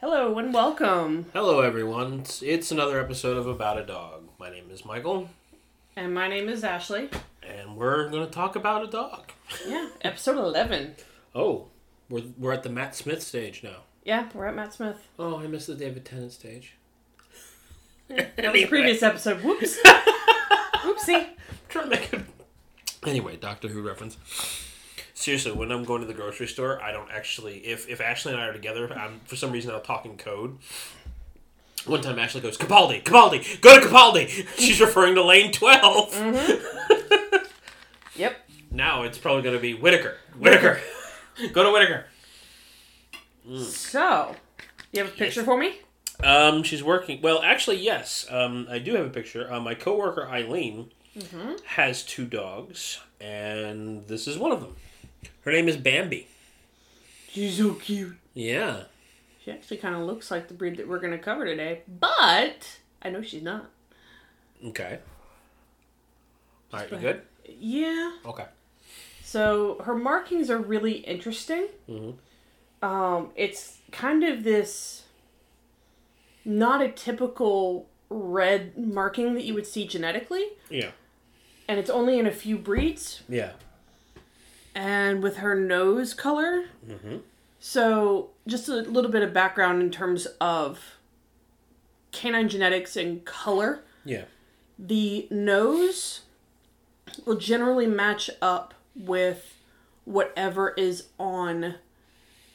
Hello and welcome. Hello, everyone. It's, it's another episode of About a Dog. My name is Michael, And my name is Ashley. and we're going to talk about a dog. Yeah, episode 11. Oh, we're, we're at the Matt Smith stage now. Yeah, we're at Matt Smith. Oh, I missed the David Tennant stage. That was the previous episode. Whoops. Oopsie. trying to make it. Anyway, Doctor Who reference. Seriously, when I'm going to the grocery store, I don't actually. If if Ashley and I are together, I'm for some reason I'll talk in code. One time, Ashley goes, "Capaldi, Capaldi, go to Capaldi." She's referring to lane 12 Yep. Now it's probably going to be Whitaker. Whitaker, go to Whitaker. So, you have a picture for me? Um, she's working. Well, actually, yes. Um, I do have a picture. Uh, my coworker Eileen has two dogs, and this is one of them. Her name is Bambi. She's so cute. Yeah. She actually kind of looks like the breed that we're going to cover today, but I know she's not. Okay. All right, you good? Yeah. Okay. So her markings are really interesting. Mhm. Um, it's kind of this not a typical red marking that you would see genetically, Yeah. and it's only in a few breeds. Yeah. And with her nose color, Mm-hmm. so just a little bit of background in terms of canine genetics and color. Yeah. the nose will generally match up with whatever is on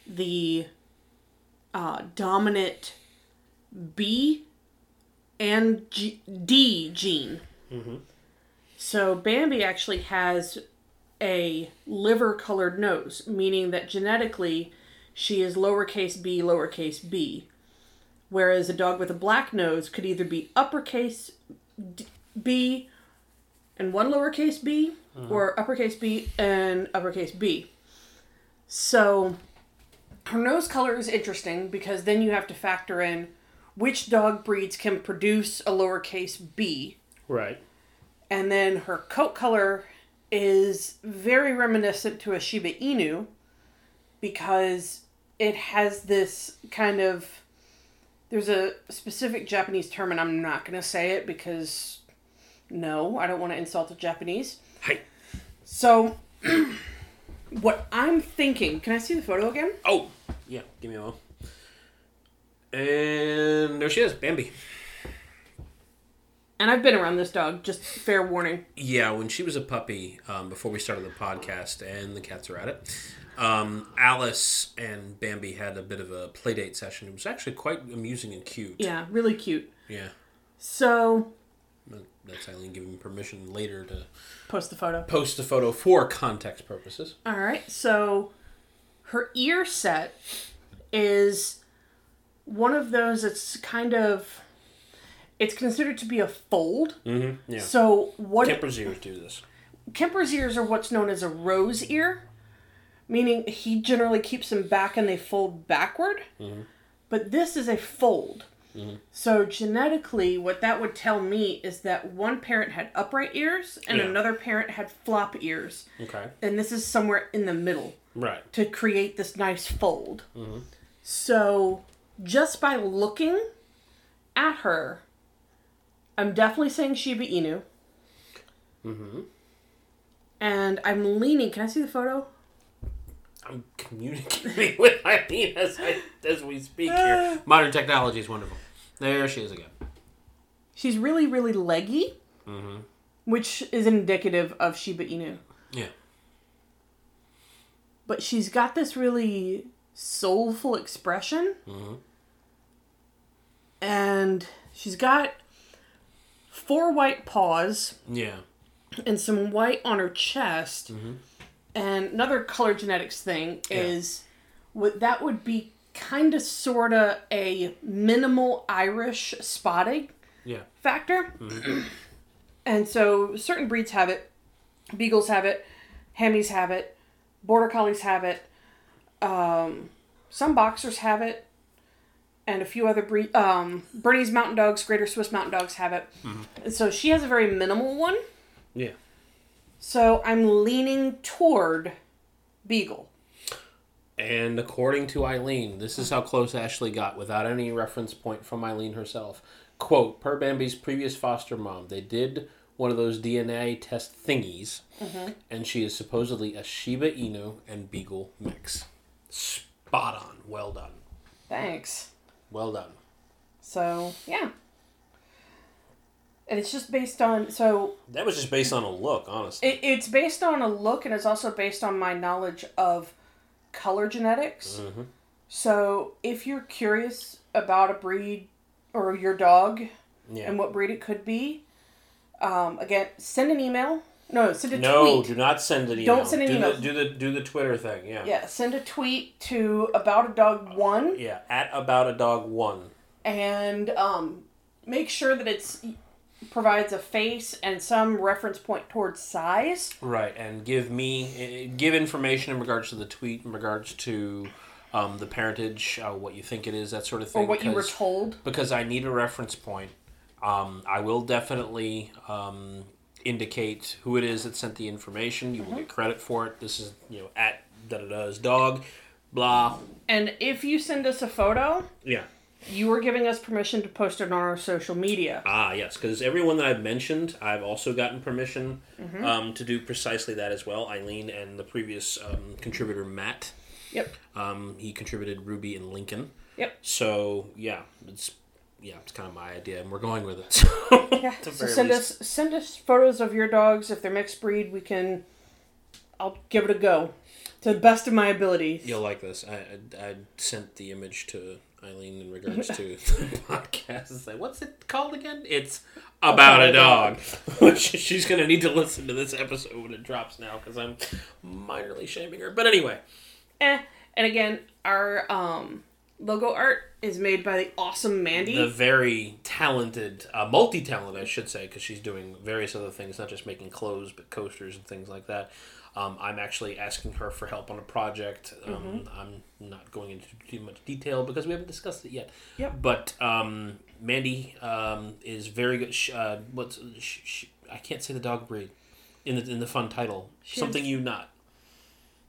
the uh, dominant B and G- D gene. Mhm. So Bambi actually has a liver colored nose, meaning that genetically she is lowercase b, lowercase b. Whereas a dog with a black nose could either be uppercase B and one lowercase b, mm-hmm. or uppercase B and uppercase B. So her nose color is interesting because then you have to factor in which dog breeds can produce a lowercase b, Right. and then her coat color is very reminiscent to a Shiba Inu because it has this kind of there's a specific Japanese term and I'm not going to say it because no, I don't want to insult the Japanese. Hi. So what I'm thinking, can I see the photo again? Oh. Yeah. Give me a moment. And there she is, Bambi. And I've been around this dog, just fair warning. Yeah, when she was a puppy, um, before we started the podcast, and the cats are at it, um, Alice and Bambi had a bit of a playdate session. It was actually quite amusing and cute. Yeah, really cute. Yeah. So, That's Eileen giving permission later to post the photo. post the photo for context purposes. All right. So her ear set is one of those that's kind of it's considered to be a fold. Mm-hmm. Yeah. So what Kemper's ears do this. Kemper's ears are what's known as a rose ear, meaning he generally keeps them back and they fold backward. Mm-hmm. But this is a fold. Mm-hmm. So genetically, what that would tell me is that one parent had upright ears and Yeah. another parent had flop ears, Okay. and this is somewhere in the middle. Right. to create this nice fold. Mm-hmm. So, just by looking at her, I'm definitely saying Shiba Inu. Mm-hmm. And I'm leaning. Can I see the photo? I'm communicating with Eileen as, I, as we speak here. Modern technology is wonderful. There she is again. She's really, really leggy, Mm-hmm. which is indicative of Shiba Inu. Yeah. But she's got this really soulful expression. Mhm. And she's got four white paws. Yeah. and some white on her chest. Mhm. And another color genetics thing is what that would be kind of sort of a minimal Irish spotting Yeah. factor. and so certain breeds have it. Beagles have it. Hammies have it. Border Collies have it. Um, some boxers have it. And a few other breed, um, Bernese Mountain Dogs, Greater Swiss Mountain Dogs have it. And so she has a very minimal one. Yeah. So I'm leaning toward Beagle. And according to Eileen, this is how close Ashley got without any reference point from Eileen herself. Quote, per Bambi's previous foster mom, they did one of those DNA test thingies, and she is supposedly a Shiba Inu and Beagle mix. Spot on. Well done. Thanks. Well done. So yeah. And it's just based on so That was just based on a look, honestly. it, it's based on a look and it's also based on my knowledge of color genetics. Mhm. So if you're curious about a breed or your dog Yeah. and what breed it could be, um, again, send an email. No, send a No, tweet. do not send an email. Don't send an do email. The, do the do the Twitter thing. Yeah. Yeah, send a tweet to about a dog one Yeah. At about a dog one. and um, make sure that it's provides a face and some reference point towards size. Right, and give me eh, give information in regards to the tweet, in regards to um, the parentage, uh, what you think it is, that sort of thing. Or what you were told. because I need a reference point. Um, I will definitely um, indicate who it is that sent the information. You will get credit for it. This is you know at da da da's dog, blah. And if you send us a photo, Yeah. you are giving us permission to post it on our social media. Ah, yes, because everyone that I've mentioned, I've also gotten permission um, to do precisely that as well. Eileen and the previous um, contributor Matt. Yep. Um, he contributed Ruby and Lincoln. Yep. So yeah, it's yeah, it's kind of my idea, and we're going with it. Yeah. At So send least. us send us photos of your dogs. If they're mixed breed, we can. I'll give it a go, to the best of my ability. You'll like this. I, I I sent the image to Eileen in regards to the podcast. It's like, what's it called again? It's about a dog. Which she's gonna need to listen to this episode when it drops now because I'm minorly shaming her. But anyway, Eh. And again, our um, logo art is made by the awesome Mandy. the very talented, uh, multi-talented, I should say, because she's doing various other things, not just making clothes, but coasters and things like that. Um, I'm actually asking her for help on a project. Um, I'm not going into too much detail because we haven't discussed it yet. Yep. But um, Mandy um, is very good. Sh- uh, what's sh- sh- I can't say the dog breed in the in the fun title. She's- Something you not.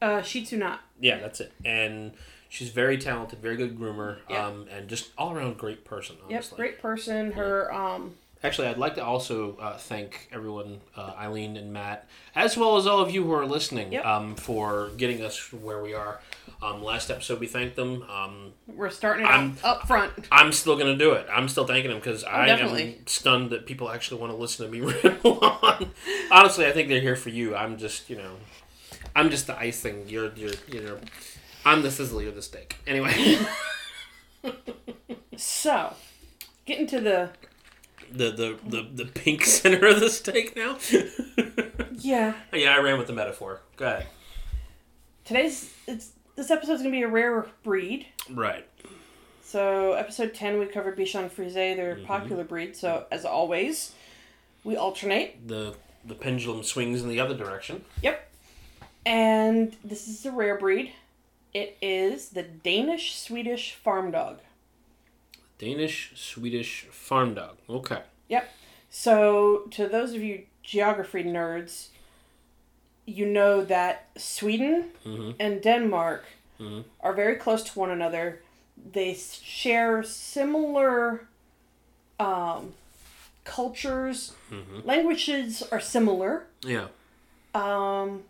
uh, Shih Tzu not. Yeah, that's it. And she's very talented, very good groomer, Yep. um, and just all around great person. Yep, great person. Her um, Actually, I'd like to also uh, thank everyone, uh, Eileen and Matt, as well as all of you who are listening, Yep. um, for getting us where we are. Um, last episode, we thanked them. Um, we're starting I'm- up front. I'm still going to do it. I'm still thanking them because I Oh, definitely. am stunned that people actually want to listen to me ramble on. Honestly, I think they're here for you. I'm just, you know, I'm just the icing. You're, you're, you know, I'm the sizzle. You're the steak. Anyway, So, getting to the the, the the the pink center of the steak now. yeah. yeah, I ran with the metaphor. Go ahead. Today's it's this episode's gonna be a rare breed. Right. So episode ten we covered Bichon Frise, their mm-hmm. popular breed. So as always, we alternate. The the pendulum swings in the other direction. Yep. And this is a rare breed. It is the Danish Swedish farm dog. Danish Swedish farm dog. Okay. Yep. So to those of you geography nerds, you know that Sweden Mhm. and Denmark Mhm. are very close to one another. They share similar um, cultures. Languages are similar. Yeah. Um,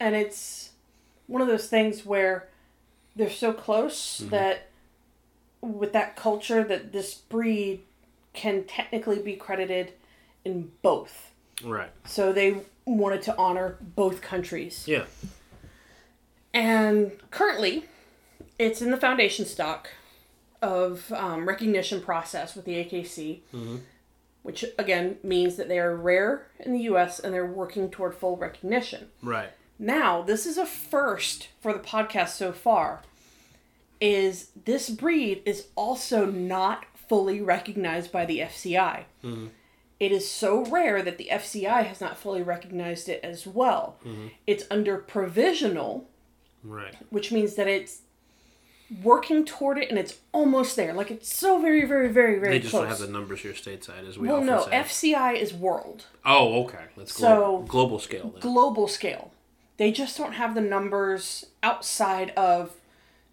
and it's one of those things where they're so close that with that culture that this breed can technically be credited in both. Right. So they wanted to honor both countries. Yeah. And currently, it's in the foundation stock of um, recognition process with the AKC, which again means that they are rare in the U.S. and they're working toward full recognition. Right. Now, this is a first for the podcast so far. Is this breed is also not fully recognized by the FCI. Mm-hmm. It is so rare that the FCI has not fully recognized it as well. Mm-hmm. It's under provisional, Right. which means that it's working toward it and it's almost there. Like it's so very, very, very, very They just close. don't have the numbers here stateside, as we well, often no, say. FCI is world, oh, okay. That's So- global, global scale then. global scale. They just don't have the numbers outside of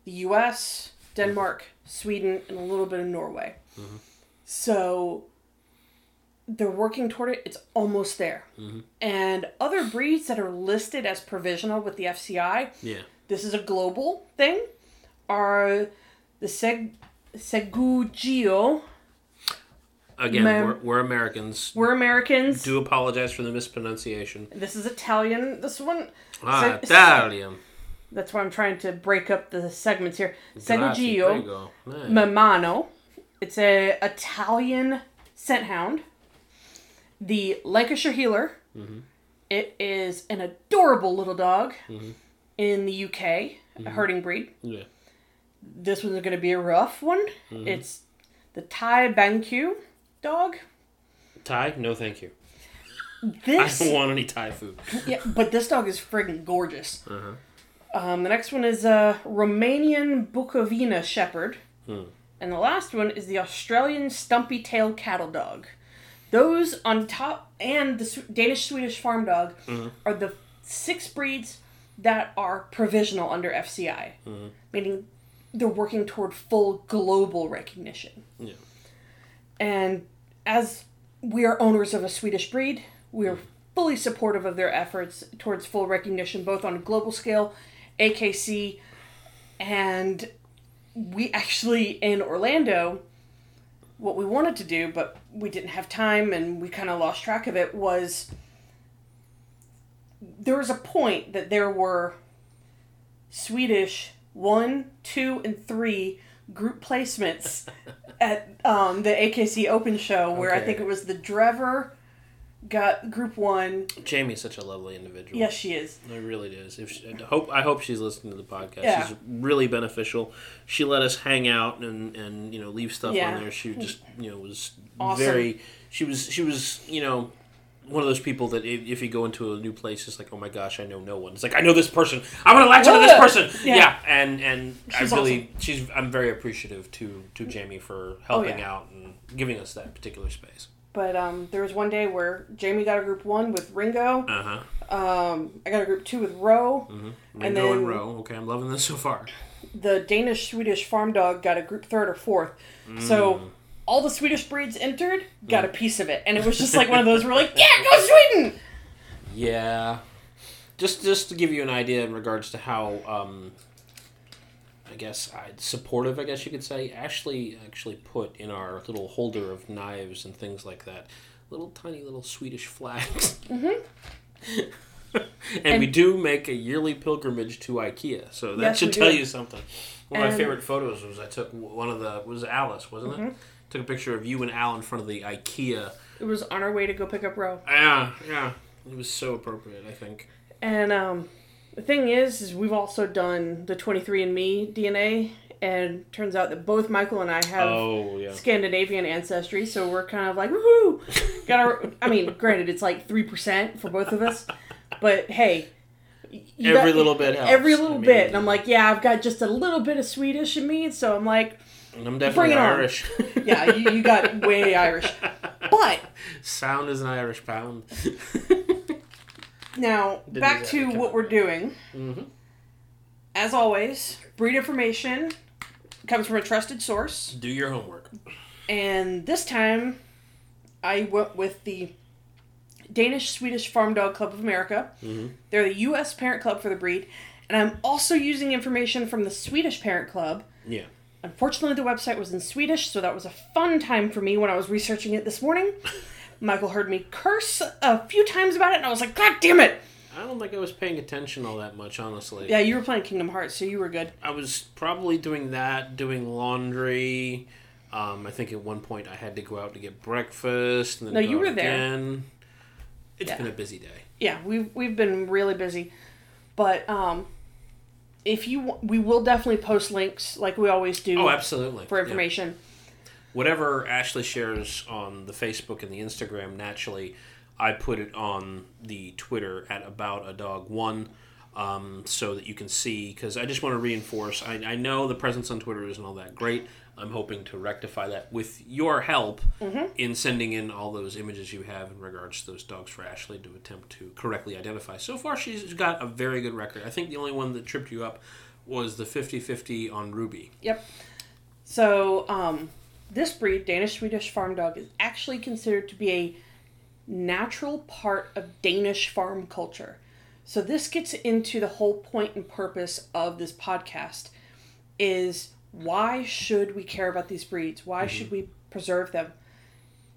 the US, Denmark, Sweden, and a little bit of Norway. Mm-hmm. So they're working toward it. It's almost there. Mm-hmm. And other breeds that are listed as provisional with the FCI, Yeah. this is a global thing, are the Seg Segugio. Again, we're, we're Americans. We're Americans. Do apologize for the mispronunciation. This is Italian. This one. Ah, Seg- Italian. That's why I'm trying to break up the segments here. Prego. Eh. Maremmano. It's a Italian scent hound. The Lancashire Heeler. It is an adorable little dog in the UK, a herding breed. Yeah. This one's going to be a rough one. It's the Thai Bangkaew dog. Thai? No, thank you. I don't want any Thai food. yeah, but this dog is friggin' gorgeous. Uh-huh. Um, the next one is a Romanian Bukovina Shepherd. Hmm. And the last one is the Australian Stumpy Tail Cattle Dog. Those on top, and the Danish Swedish Farm Dog, Mm-hmm. are the six breeds that are provisional under FCI, Mm-hmm. meaning they're working toward full global recognition. Yeah. And as we are owners of a Swedish breed, we are fully supportive of their efforts towards full recognition, both on a global scale, AKC, and we actually in Orlando, what we wanted to do, but we didn't have time and we kind of lost track of it, was there was a point that there were Swedish one, two, and three group placements at um, the AKC Open Show, where I think it was the Drever got group one. Jamie's such a lovely individual. Yes, she is. It really is. If she, I hope I hope she's listening to the podcast. Yeah. She's really beneficial. She let us hang out and and you know leave stuff Yeah. on there. She just you know was Awesome. very. She was she was you know. One of those people that if, if you go into a new place, it's like, oh my gosh, I know no one. It's like I know this person. I want to latch onto this person. Yeah. Yeah, and and She's I really, she's. I'm very appreciative to to Jamie for helping Oh, yeah. out and giving us that particular space. But um, there was one day where Jamie got a group one with Ringo. Uh huh. Um, I got a group two with Roe. Ringo And and, then- Row. Okay, I'm loving this so far. The Danish Swedish farm dog got a group third or fourth. So all the Swedish breeds entered got a piece of it, and it was just like one of those. We're like, yeah, go Sweden. Yeah. Just just to give you an idea in regards to how um I guess I, supportive I guess you could say Ashley actually put in our little holder of knives and things like that little tiny little Swedish flags. Mm-hmm. and, we do make a yearly pilgrimage to IKEA, so that Yes, should tell do. you something. One of my favorite photos was I took one of the was Alice, wasn't Mm-hmm. it? Took a picture of you and Al in front of the IKEA. It was on our way to go pick up Roe. Yeah, yeah. It was so appropriate, I think. And um, the thing is, is we've also done the 23andMe DNA, and turns out that both Michael and I have Oh yeah. Scandinavian ancestry, so we're kind of like, woohoo! Got our, I mean, granted, it's like 3% for both of us, but hey. Every got- little bit helps. Every little I mean- bit. And I'm like, yeah, I've got just a little bit of Swedish in me, so I'm like, I'm definitely. Irish. yeah, you, you got way Irish. But Sound is an Irish pound. now, Didn't back to what we're doing. Mhm. As always, breed information comes from a trusted source. Do your homework. And this time, I went with the Danish Swedish Farm Dog Club of America. Mhm. They're the U.S. parent club for the breed. And I'm also using information from the Swedish parent club. Yeah. Unfortunately, the website was in Swedish, so that was a fun time for me when I was researching it this morning. Michael heard me curse a few times about it, and I was like, God damn it! I don't think I was paying attention all that much, honestly. Yeah, you were playing Kingdom Hearts, so you were good. I was probably doing that, doing laundry. Um, I think at one point I had to go out to get breakfast. And then No, you were there. Again. It's Yeah. been a busy day. yeah, we've we've been really busy, but um, if you we will definitely post links like we always do Oh, absolutely. for Yeah. Whatever Ashley shares on the Facebook and the Instagram, naturally, I put it on the Twitter at about a dog one. um, so that you can see. Because I just want to reinforce. I, I know the presence on Twitter isn't all that great. I'm hoping to rectify that with your help in sending in all those images you have in regards to those dogs for Ashley to attempt to correctly identify. So far, she's got a very good record. I think the only one that tripped you up was the 50 50 on Ruby. Yep. So, um, this breed, Danish Swedish Farm Dog, is actually considered to be a natural part of Danish farm culture. So this gets into the whole point and purpose of this podcast is why should we care about these breeds? Why mm-hmm. should we preserve them?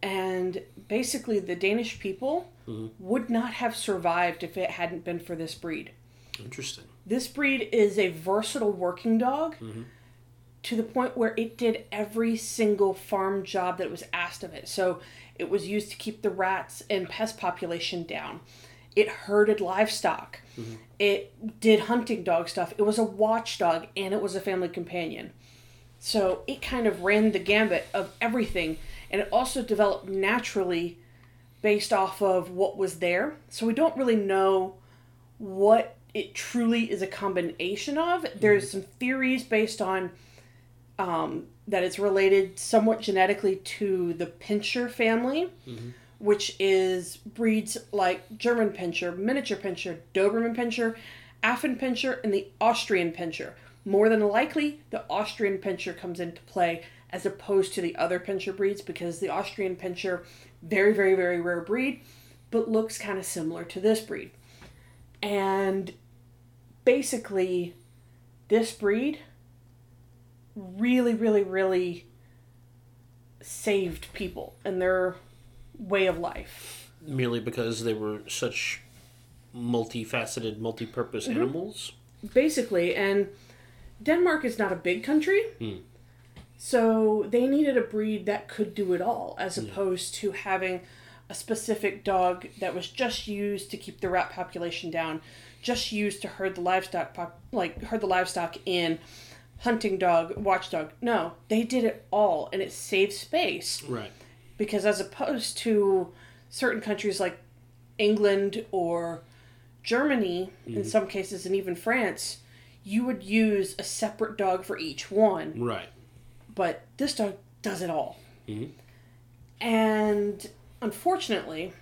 And basically the Danish people mm-hmm. would not have survived if it hadn't been for this breed. Interesting. This breed is a versatile working dog mm-hmm. To the point where it did every single farm job that was asked of it. So it was used to keep the rats and pest population down. It herded livestock. Mm-hmm. It did hunting dog stuff. It was a watchdog and it was a family companion. So it kind of ran the gambit of everything. And it also developed naturally based off of what was there. So we don't really know what it truly is a combination of. There's mm-hmm. some theories based on um, that it's related somewhat genetically to the Pinscher family, which is breeds like German Pinscher, Miniature Pinscher, Doberman Pinscher, Affen Pinscher, and the Austrian Pinscher. More than likely, the Austrian Pinscher comes into play as opposed to the other Pinscher breeds because the Austrian Pinscher, very, very, very rare breed, but looks kind of similar to this breed. And basically, this breed really, really, really saved people and their way of life. Merely because they were such multifaceted, multi-purpose mm-hmm. animals. Basically, and Denmark is not a big country. Hmm. So they needed a breed that could do it all, as hmm. opposed to having a specific dog that was just used to keep the rat population down, just used to herd the livestock, pop, like herd the livestock in, hunting dog, watchdog. No, they did it all, and it saved space Right. because as opposed to certain countries like England or Germany, in some cases, and even France, you would use a separate dog for each one Right. but this dog does it all. Mhm. And unfortunately,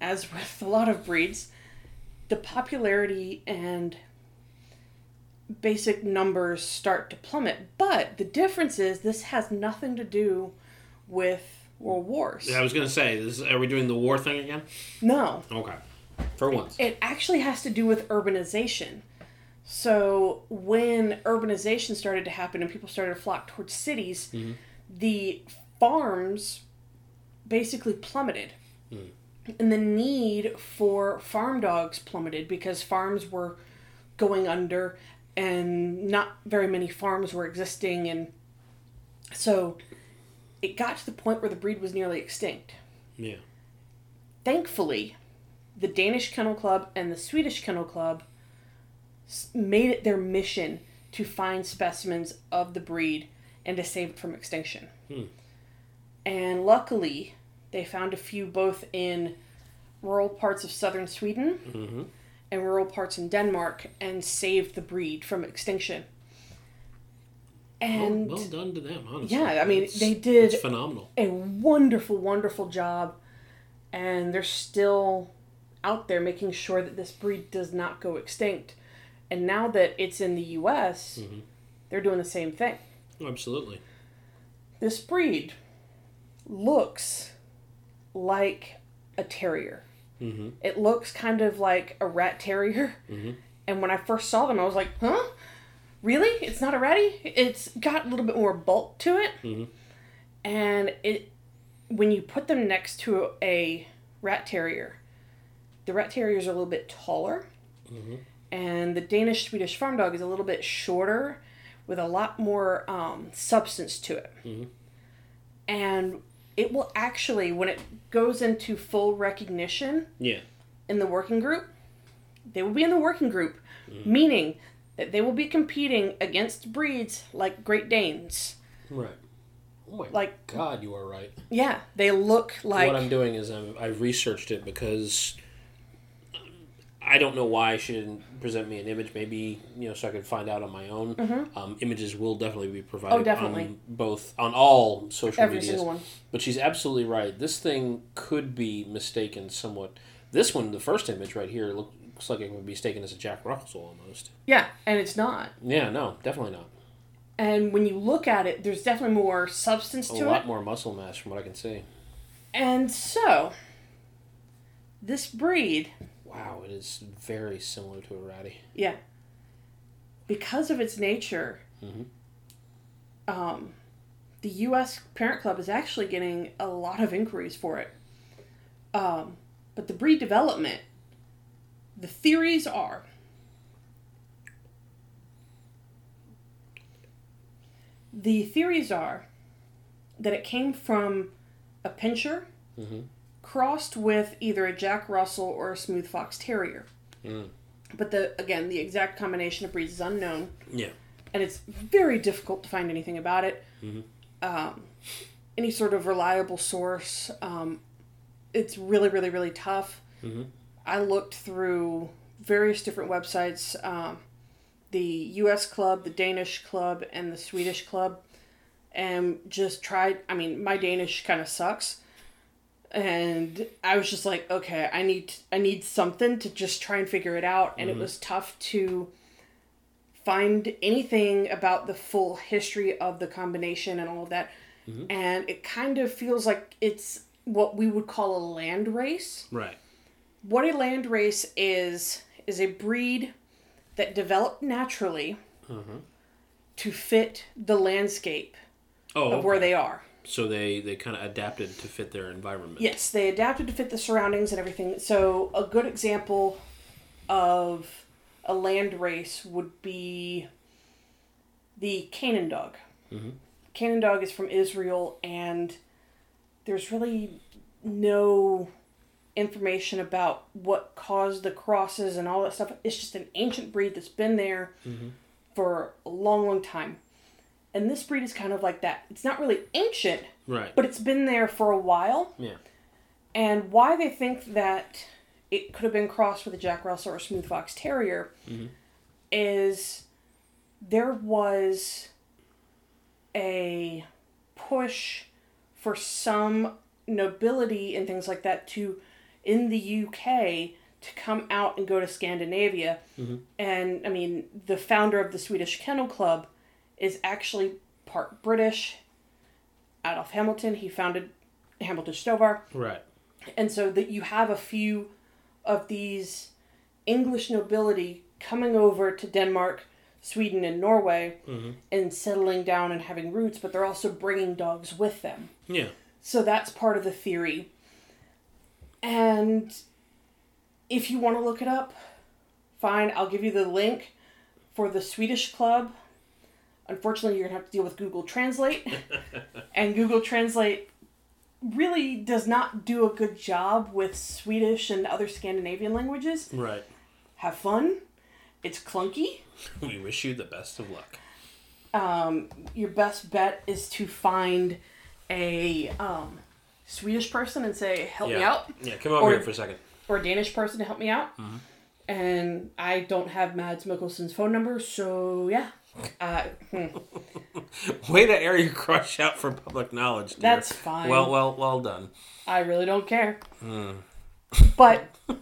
as with a lot of breeds, the popularity and basic numbers start to plummet. But the difference is this has nothing to do with world wars. Yeah, I was gonna say, this, are we doing the war thing again? No. Okay. For once. It actually has to do with urbanization. So when urbanization started to happen and people started to flock towards cities, mm-hmm. the farms basically plummeted. Mm. And the need for farm dogs plummeted because farms were going under and not very many farms were existing and so it got to the point where the breed was nearly extinct Yeah. thankfully, the Danish Kennel Club and the Swedish Kennel Club made it their mission to find specimens of the breed and to save it from extinction. Hmm. And luckily, they found a few both in rural parts of southern Sweden Mm-hmm. And rural parts in Denmark and saved the breed from extinction. And well, well done to them, honestly. Yeah, I mean, It's- they did- It's phenomenal. a wonderful, wonderful job, and they're still out there making sure that this breed does not go extinct. And now that it's in the U.S., Mhm. they're doing the same thing. Oh, absolutely. This breed looks like a terrier. Mm-hmm. It looks kind of like a rat terrier. Mhm. And when I first saw them, I was like, huh? Really? It's not a ratty? It's got a little bit more bulk to it. Mhm. And it when you put them next to a rat terrier, the rat terriers are a little bit taller. Mhm. And the Danish Swedish farm dog is a little bit shorter with a lot more um, substance to it. Mhm. And it will actually, when it goes into full recognition Yeah. in the working group, they will be in the working group, mm. meaning that they will be competing against breeds like Great Danes. Right. Oh my Like- God, you are right. Yeah, they look like what I'm doing is I'm, I've researched it because I don't know why she didn't present me an image. Maybe you know, so I could find out on my own. Um, images will definitely be provided. Mm-hmm. Oh, definitely. On both on all social Every medias. single one. But she's absolutely right. This thing could be mistaken somewhat. This one, the first image right here, looks like it would be mistaken as a Jack Russell almost. Yeah, and it's not. Yeah, no, definitely not. And when you look at it, there's definitely more substance A to lot it. more muscle mass from what I can see. And so, this breed, Wow, it is very similar to a ratty. yeah, because of its nature, Mhm. um, the U.S. Parent Club is actually getting a lot of inquiries for it. Um, but the breed development, the theories are the theories are that it came from a Pinscher Mhm. Crossed with either a Jack Russell or a Smooth Fox Terrier. Mm. But the again, the exact combination of breeds is unknown, Yeah. and it's very difficult to find anything about it. Mhm. Um, any sort of reliable source, um, it's really, really, really tough. Mhm. I looked through various different websites, um, the U.S. club, the Danish club, and the Swedish club, and just tried. I mean, my Danish kind of sucks, and I was just like, okay, I need I need something to just try and figure it out, and it mm-hmm. was tough to find anything about the full history of the combination and all of that. Mm-hmm. And it kind of feels like it's what we would call a land race Right. what a land race is is a breed that developed naturally mm-hmm. to fit the landscape Oh, of where they are. So they they kind of adapted to fit their environment. Yes, they adapted to fit the surroundings and everything. So a good example of a land race would be the Canaan dog. Mhm. Canaan dog is from Israel, and there's really no information about what caused the crosses and all that stuff. It's just an ancient breed that's been there for a long, long time. And this breed is kind of like that. It's not really ancient, Right. but it's been there for a while. Yeah. And why they think that it could have been crossed with a Jack Russell or a Smooth Fox Terrier mm-hmm. is there was a push for some nobility and things like that to in the UK to come out and go to Scandinavia. Mm-hmm. And I mean, the founder of the Swedish Kennel Club is actually part British. Adolf Hamilton, he founded Hamiltonstövare. Right. And so that you have a few of these English nobility coming over to Denmark, Sweden, and Norway mm-hmm. and settling down and having roots, but they're also bringing dogs with them. Yeah. So that's part of the theory. And if you want to look it up, fine, I'll give you the link for the Swedish club. Unfortunately, you're going to have to deal with Google Translate. and Google Translate really does not do a good job with Swedish and other Scandinavian languages. Right. Have fun. It's clunky. We wish you the best of luck. um, your best bet is to find a um, Swedish person and say, "Help yeah. me out," Yeah. Come over Or- here for a second. or a Danish person to help me out. Mm-hmm. And I don't have Mads Mikkelsen's phone number, so yeah, uh, hmm, Way to air your crush out for public knowledge. Dear. that's fine. well, well, well done. I really don't care. Hmm. But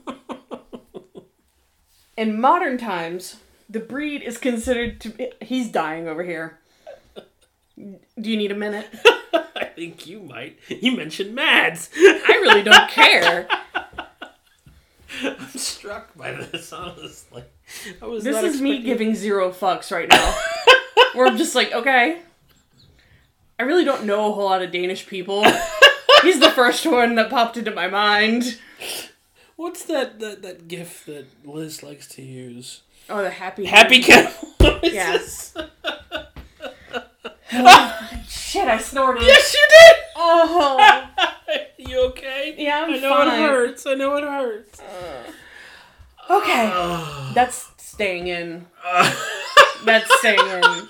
in modern times, the breed is considered to be. He's dying over here. Do you need a minute? I think you might. You mentioned Mads. I really don't care. I'm struck by this, honestly. I was This not is me giving zero fucks right now. Where I'm just like, okay. I really don't know a whole lot of Danish people. He's the first one that popped into my mind. What's that, that that gif that Liz likes to use? Oh, the happy Happy is Yes. Shit, I snorted. Yes, you did. Oh. you okay? Yeah, I'm I know fine. it hurts. I know it hurts. Okay. That's staying in. That's staying in.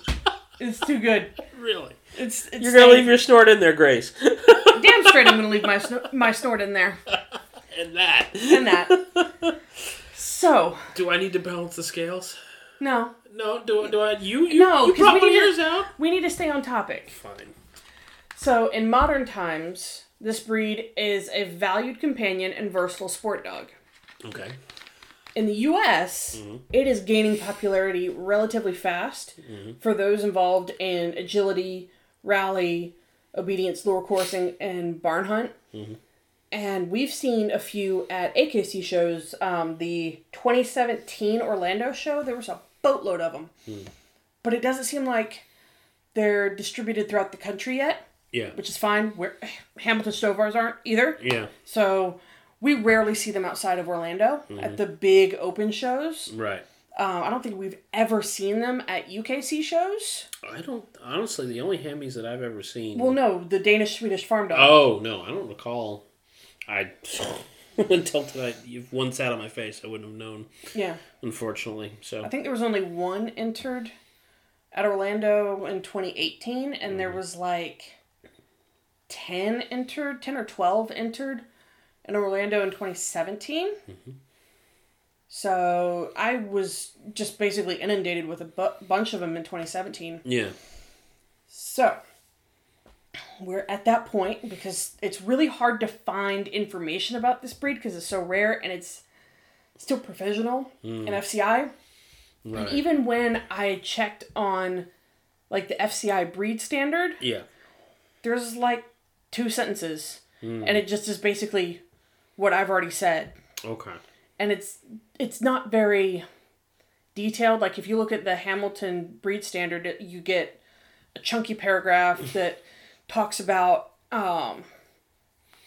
It's too good. really? It's, it's You're gonna leave your snort in there, Grace. damn straight. I'm gonna leave my snor- my snort in there and that. and that. So Do I need to balance the scales? no, No. Do, do I? You? you No, You 'cause brought we one of need to- yours out. we need to stay on topic. Fine. So in modern times, this breed is a valued companion and versatile sport dog. Okay. In the U.S., mm-hmm. it is gaining popularity relatively fast mm-hmm. for those involved in agility, rally, obedience, lure coursing, and barn hunt. Mm-hmm. And we've seen a few at AKC shows. Um, the 2017 Orlando show, there was a boatload of them. Mm. But it doesn't seem like they're distributed throughout the country yet, Yeah. which is fine. Where Hamiltonstövares aren't either. Yeah. So we rarely see them outside of Orlando at the big open shows. Right. Um, I don't think we've ever seen them at UKC shows. I don't honestly. The only hammies that I've ever seen. Well, no, the Danish Swedish farm dog. Oh no, I don't recall. I until tonight, if one sat on my face, I wouldn't have known. Yeah, Unfortunately, so I think there was only one entered at Orlando in 2018, and there was like 10 entered, 10 or 12 entered in Orlando in 2017. Mm-hmm. So I was just basically inundated with a bu- bunch of them in 2017. yeah, So, we're at that point because it's really hard to find information about this breed because it's so rare and it's still provisional mm. in FCI. right. And even when I checked on like the FCI breed standard, yeah, there's like two sentences mm. and it just is basically what I've already said. okay, And it's it's not very detailed. Like if you look at the Hamilton breed standard, you get a chunky paragraph that talks about um,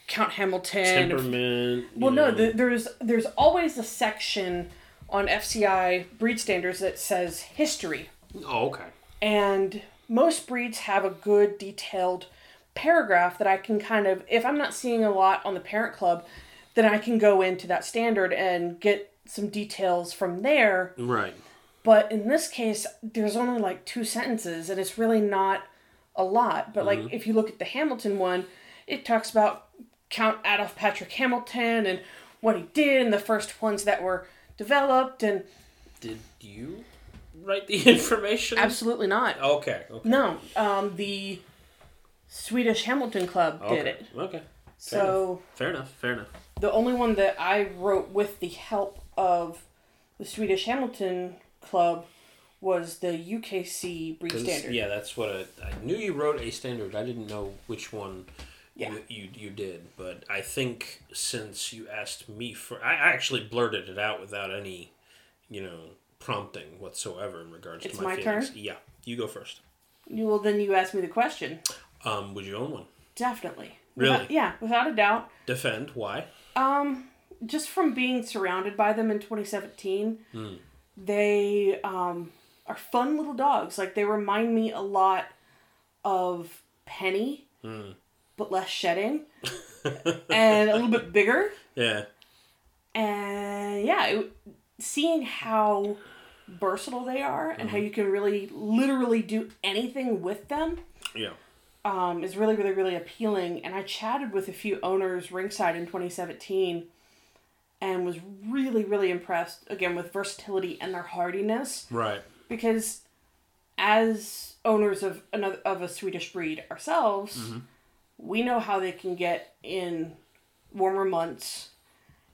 Count Hamilton. temperament. well, no, the, there's there's always a section on FCI breed standards that says history, oh, okay, and most breeds have a good detailed paragraph that I can kind of, if I'm not seeing a lot on the parent club, then I can go into that standard and get some details from there right, but in this case, there's only like two sentences, and it's really not a lot. But like, if you look at the Hamilton one, it talks about Count Adolf Patrick Hamilton and what he did, and the first ones that were developed, and Did you write the information? absolutely not. Okay. Okay. No, um, the Swedish Hamilton Club did it. Okay. So Fair enough. Fair enough. the only one that I wrote with the help of the Swedish Hamilton Club was the UKC breed standard. Yeah, that's what I, I knew. You wrote a standard. I didn't know which one. Yeah. You, you you did, but I think since you asked me for, I actually blurted it out without any, you know, prompting whatsoever in regards It's to my, my feelings. turn? Yeah, you go first. You- Well, then you asked me the question. Um, would you own one? Definitely. Really? Without- yeah, without a doubt. Defend. Why? Um, just from being surrounded by them in 2017, Hmm. they um, are fun little dogs. Like, they remind me a lot of Penny, Hmm. but less shedding, and a little bit bigger. Yeah. And yeah, it, seeing how versatile they are and Mm-hmm. how you can really literally do anything with them Yeah. Um, is really, really, really appealing. And I chatted with a few owners ringside in 2017 and was really, really impressed again with versatility and their hardiness Right. because as owners of another of a Swedish breed ourselves, Mm-hmm. we know how they can get in warmer months.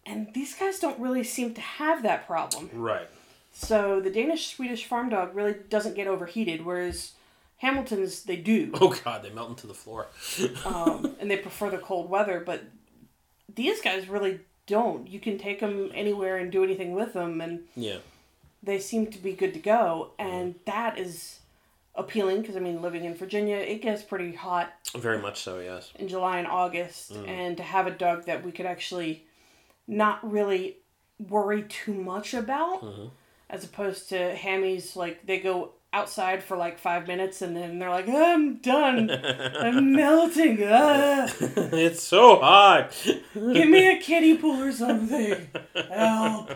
And these guys don't really seem to have that problem. Right. So the Danish Swedish farm dog really doesn't get overheated, whereas Hamilton's they do. Oh God, they melt into the floor. um, and they prefer the cold weather. But these guys really don't. You can take them anywhere and do anything with them, and yeah. they seem to be good to go. And that is appealing because I mean, living in Virginia, it gets pretty hot Very much so. Yes. in July and August, and to have a dog that we could actually not really worry too much about, as opposed to hammies like they go outside for like five minutes and then they're like, I'm done, I'm melting, ah. it's so hot. give me a kiddie pool or something, help.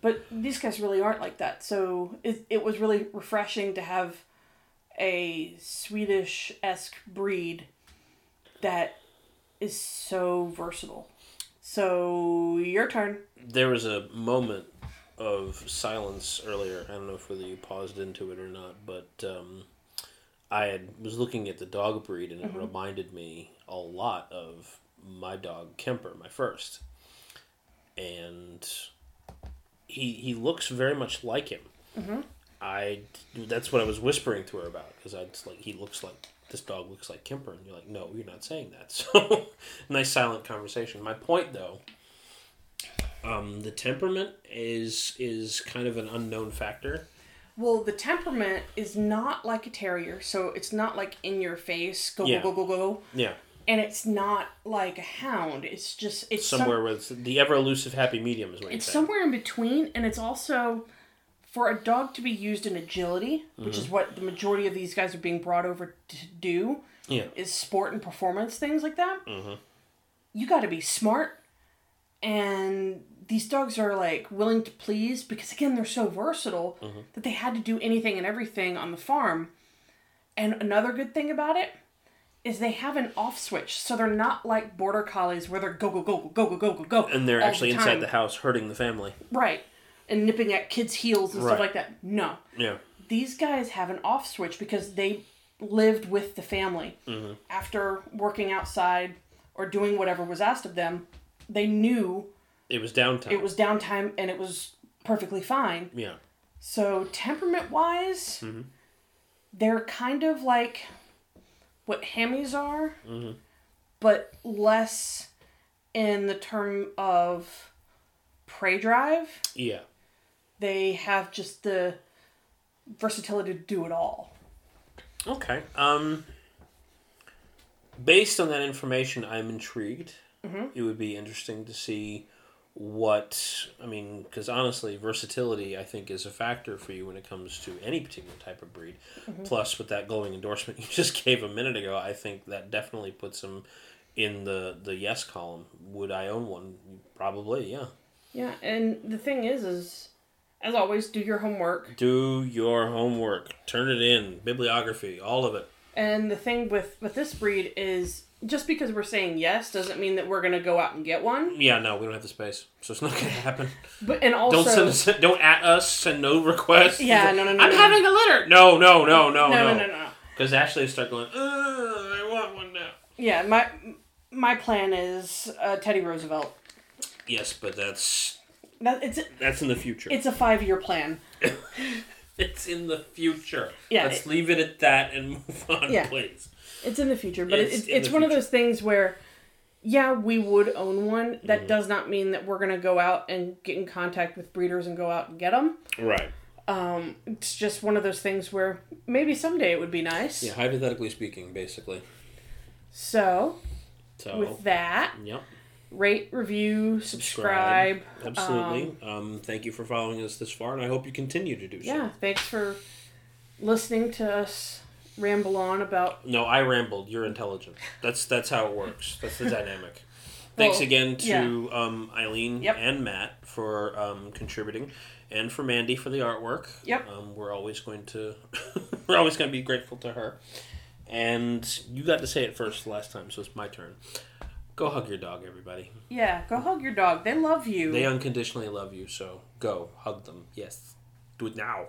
But these guys really aren't like that, so it, it was really refreshing to have a Swedish esque breed that is so versatile. So your turn. there was a moment of silence earlier. I don't know if whether you paused into it or not, but um, I had, was looking at the dog breed and it reminded me a lot of my dog Kemper, my first, and he he looks very much like him. I that's what I was whispering to her about because I was like he looks like this dog looks like Kemper and you're like no you're not saying that so nice silent conversation. My point though, um, the temperament is is kind of an unknown factor. Well, the temperament is not like a terrier, so it's not like in your face, go Yeah. go go go go, Yeah, and it's not like a hound. It's just it's somewhere where it's the ever elusive happy medium is what it's somewhere in between, and it's also for a dog to be used in agility, which Mm-hmm. is what the majority of these guys are being brought over to do, Yeah, is sport and performance things like that. Mm-hmm. You got to be smart, and these dogs are like willing to please because again they're so versatile Mm-hmm. that they had to do anything and everything on the farm. And another good thing about it is they have an off switch, so they're not like border collies where they're go go go go go go go go. and they're all actually the inside the house hurting the family. right and nipping at kids' heels and Right. stuff like that. No, Yeah, these guys have an off switch because they lived with the family Mm-hmm. after working outside or doing whatever was asked of them. They knew it was downtime. it was downtime and it was perfectly fine. yeah, So temperament wise, Mm-hmm. they're kind of like what hammies are, Mm-hmm. but less in the term of prey drive. yeah. They have just the versatility to do it all. Okay. Um. Based on that information, I'm intrigued. Mm-hmm. It would be interesting to see what I mean, because honestly, versatility I think is a factor for you when it comes to any particular type of breed. Mm-hmm. Plus, with that glowing endorsement you just gave a minute ago, I think that definitely puts them in the the yes column. Would I own one? Probably, yeah. Yeah, and the thing is, is as always, do your homework. Do your homework. Turn it in. Bibliography. All of it. And the thing with with this breed is just because we're saying yes doesn't mean that we're gonna go out and get one. Yeah, no, we don't have the space, so it's not gonna happen. But and also Don't send us, don't at us. Send no requests. Yeah, no, no, no, I'm no. having a litter. No, no, no, no, no, no, no. no, no, no. Because Ashley start going. "Ugh, I want one now. Yeah, my my plan is uh, Teddy Roosevelt. Yes, but that's That it's that's in the future. it's a five year plan. It's in the future. Yeah, Let's it- leave it at that and move on, Yeah. please. It's in the future, but It's it's it's, in it's the one of those things where, yeah, we would own one. That Mm-hmm. does not mean that we're gonna go out and get in contact with breeders and go out and get them. Right. Um, it's just one of those things where maybe someday it would be nice. Yeah, hypothetically speaking, basically. So So. with that, Yep. rate, review, subscribe. Absolutely. Um, thank you for following us this far, and I hope you continue to do so. Yeah, thanks for listening to us ramble on about. No, I rambled. You're intelligent. That's that's how it works. That's the dynamic. Thanks Well, again to um, Eileen Yep. and Matt for um, contributing, and for Mandy for the artwork. Yep. Um, we're always going to we're always going to be grateful to her. And you got to say it first last time, so it's my turn. Go hug your dog, everybody. Yeah, go hug your dog. They love you. They unconditionally love you, so go hug them. Yes, do it now.